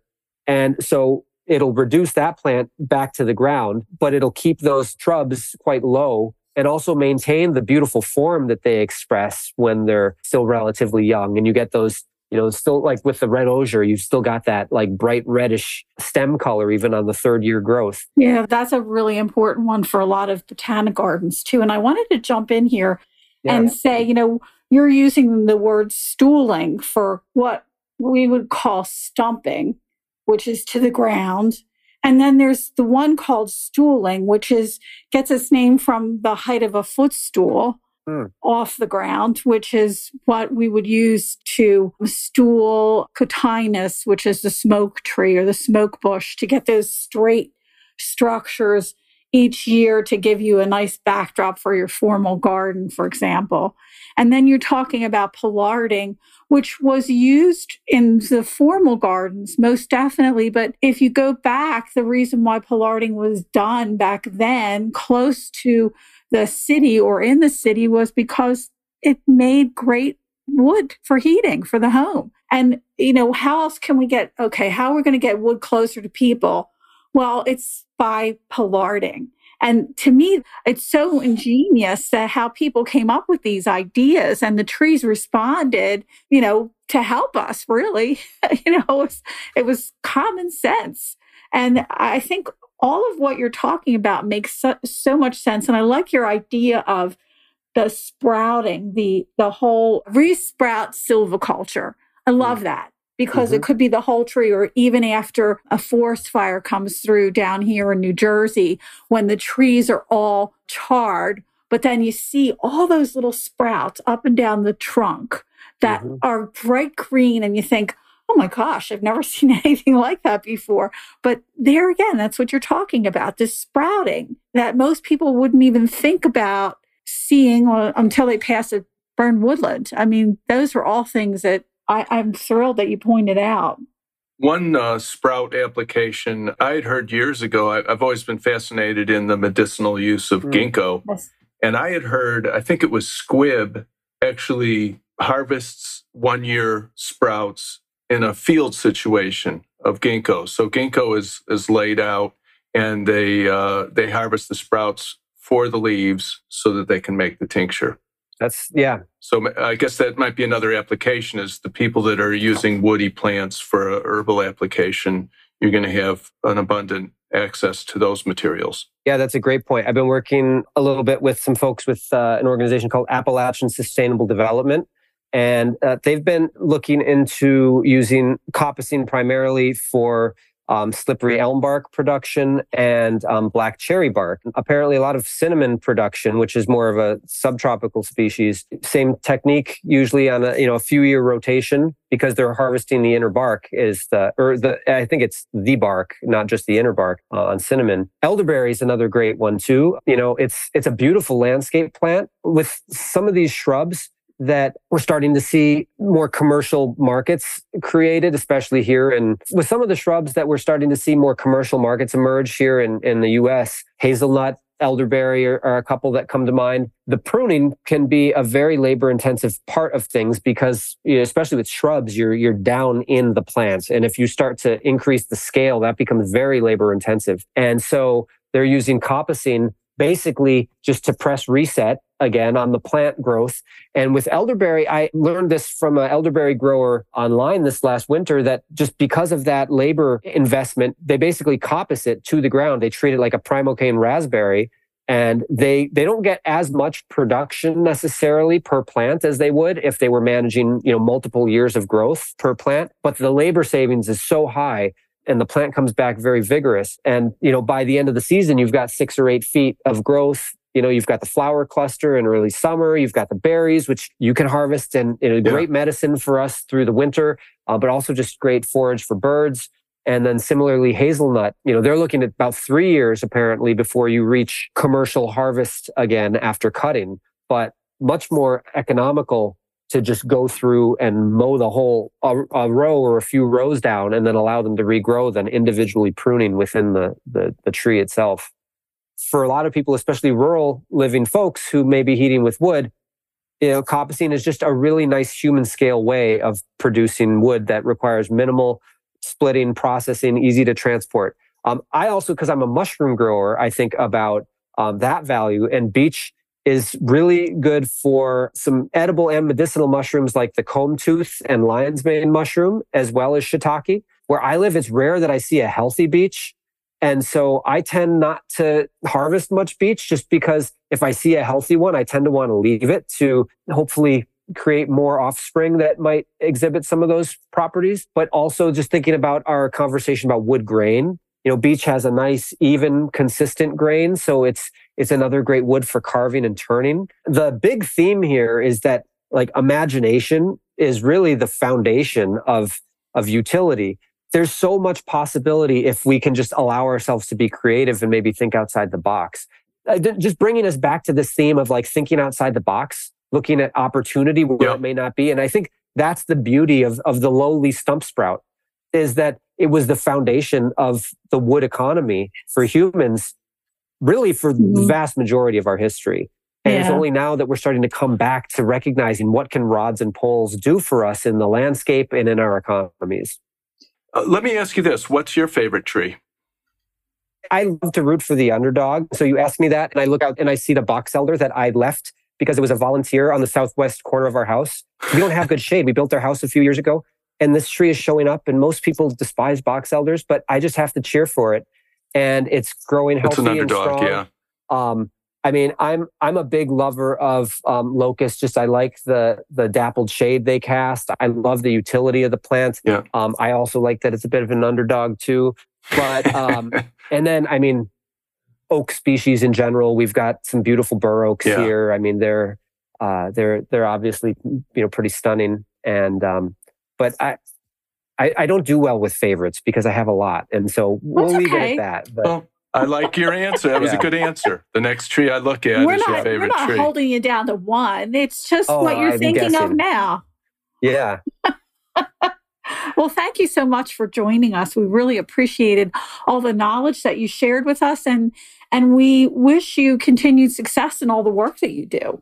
and so it'll reduce that plant back to the ground, but it'll keep those shrubs quite low and also maintain the beautiful form that they express when they're still relatively young. And you get those, you know, still like with the red osier, you've still got that like bright reddish stem color even on the third year growth. Yeah, that's a really important one for a lot of botanic gardens too. And I wanted to jump in here yeah. and say, you know, you're using the word stooling for what we would call stumping which is to the ground. And then there's the one called stooling, which is gets its name from the height of a footstool mm. off the ground, which is what we would use to stool cotinus, which is the smoke tree or the smoke bush, to get those straight structures each year to give you a nice backdrop for your formal garden, for example. And then you're talking about pollarding, which was used in the formal gardens most definitely. But if you go back, the reason why pollarding was done back then close to the city or in the city was because it made great wood for heating for the home. And, you know, how else can we get, okay, how are we going to get wood closer to people? Well, it's by pollarding. And to me, it's so ingenious that how people came up with these ideas and the trees responded, you know, to help us really. you know, it was, it was common sense. And I think all of what you're talking about makes so, so much sense. And I like your idea of the sprouting, the the whole resprout silviculture. I love mm. that because mm-hmm. it could be the whole tree or even after a forest fire comes through down here in New Jersey when the trees are all charred but then you see all those little sprouts up and down the trunk that mm-hmm. are bright green and you think oh my gosh i've never seen anything like that before but there again that's what you're talking about this sprouting that most people wouldn't even think about seeing until they pass a burned woodland i mean those are all things that I, am thrilled that you pointed out. One uh, sprout application I had heard years ago, I, have always been fascinated in the medicinal use of mm. ginkgo. Yes. And I had heard, I think it was squib actually harvests one year sprouts in a field situation of ginkgo. So ginkgo is is laid out, and they uh, they harvest the sprouts for the leaves so that they can make the tincture. That's yeah. So I guess that might be another application is the people that are using woody plants for a herbal application. You're going to have an abundant access to those materials. Yeah, that's a great point. I've been working a little bit with some folks with uh, an organization called Appalachian Sustainable Development. And uh, they've been looking into using coppicing primarily for um, slippery elm bark production and um, black cherry bark. Apparently, a lot of cinnamon production, which is more of a subtropical species. Same technique, usually on a you know a few year rotation, because they're harvesting the inner bark. Is the or the I think it's the bark, not just the inner bark uh, on cinnamon. Elderberry is another great one too. You know, it's it's a beautiful landscape plant with some of these shrubs that we're starting to see more commercial markets created, especially here. And with some of the shrubs that we're starting to see more commercial markets emerge here in, in the US, hazelnut, elderberry are, are, a couple that come to mind. The pruning can be a very labor intensive part of things because, you know, especially with shrubs, you're, you're down in the plants. And if you start to increase the scale, that becomes very labor intensive. And so they're using coppicing basically just to press reset again on the plant growth. And with elderberry, I learned this from an elderberry grower online this last winter that just because of that labor investment, they basically coppice it to the ground. They treat it like a primocane raspberry and they they don't get as much production necessarily per plant as they would if they were managing you know multiple years of growth per plant but the labor savings is so high and the plant comes back very vigorous. And, you know, by the end of the season, you've got six or eight feet of growth. You know, you've got the flower cluster in early summer. You've got the berries, which you can harvest and you know, yeah. great medicine for us through the winter, uh, but also just great forage for birds. And then similarly, hazelnut, you know, they're looking at about three years apparently before you reach commercial harvest again after cutting, but much more economical to just go through and mow the whole a, a, row or a few rows down and then allow them to regrow than individually pruning within the, the, the tree itself. For a lot of people, especially rural living folks who may be heating with wood, you know, coppicing is just a really nice human scale way of producing wood that requires minimal splitting, processing, easy to transport. Um, I also, because I'm a mushroom grower, I think about um, that value and beech is really good for some edible and medicinal mushrooms like the comb tooth and lion's mane mushroom, as well as shiitake. Where I live, it's rare that I see a healthy beech. And so I tend not to harvest much beech just because if I see a healthy one, I tend to want to leave it to hopefully create more offspring that might exhibit some of those properties. But also just thinking about our conversation about wood grain, you know, beech has a nice, even, consistent grain. So it's it's another great wood for carving and turning. The big theme here is that like imagination is really the foundation of of utility. There's so much possibility if we can just allow ourselves to be creative and maybe think outside the box. Uh, just bringing us back to this theme of like thinking outside the box, looking at opportunity where yep. it may not be. And I think that's the beauty of, of the lowly stump sprout is that it was the foundation of the wood economy for humans, really for mm-hmm. the vast majority of our history. And yeah. it's only now that we're starting to come back to recognizing what can rods and poles do for us in the landscape and in our economies. Uh, let me ask you this: What's your favorite tree? I love to root for the underdog. So you ask me that, and I look out and I see the box elder that I left because it was a volunteer on the southwest corner of our house. We don't have good shade. We built our house a few years ago, and this tree is showing up and most people despise box elders but i just have to cheer for it and it's growing healthy it's an underdog, and strong. yeah um, I mean, I'm I'm a big lover of um, locust. Just I like the the dappled shade they cast. I love the utility of the plant. Yeah. Um, I also like that it's a bit of an underdog too. But um, and then I mean, oak species in general. We've got some beautiful bur oaks yeah. here. I mean, they're uh, they're they're obviously you know pretty stunning. And um, but I, I, I don't do well with favorites because I have a lot, and so we'll leave it at that. But. Well, I like your answer. That was yeah. a good answer. The next tree I look at we're is not, your favorite tree. we're not tree. holding you down to one. It's just oh, what you're I'm thinking guessing. of now. Yeah. well, thank you so much for joining us. We really appreciated all the knowledge that you shared with us, and and we wish you continued success in all the work that you do.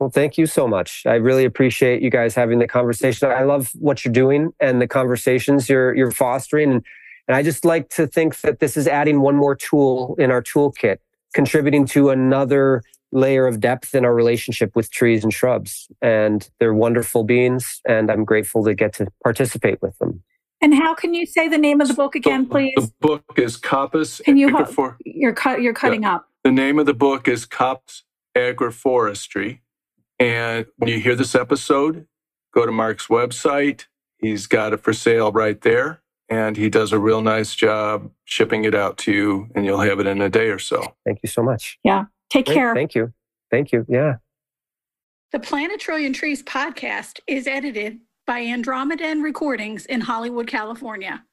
Well, thank you so much. I really appreciate you guys having the conversation. I love what you're doing and the conversations you're you're fostering. And, and I just like to think that this is adding one more tool in our toolkit, contributing to another layer of depth in our relationship with trees and shrubs. And they're wonderful beings, and I'm grateful to get to participate with them. And how can you say the name of the book again, please? The book is Coppice Can you ho- you're cut you're cutting yeah. up. The name of the book is Coppice Agroforestry and when you hear this episode, go to Mark's website. He's got it for sale right there. And he does a real nice job shipping it out to you, and you'll have it in a day or so. Thank you so much. Yeah. Take Great. care. Thank you. Thank you. Yeah. The Plant a Trillion Trees podcast is edited by Andromedan Recordings in Hollywood, California.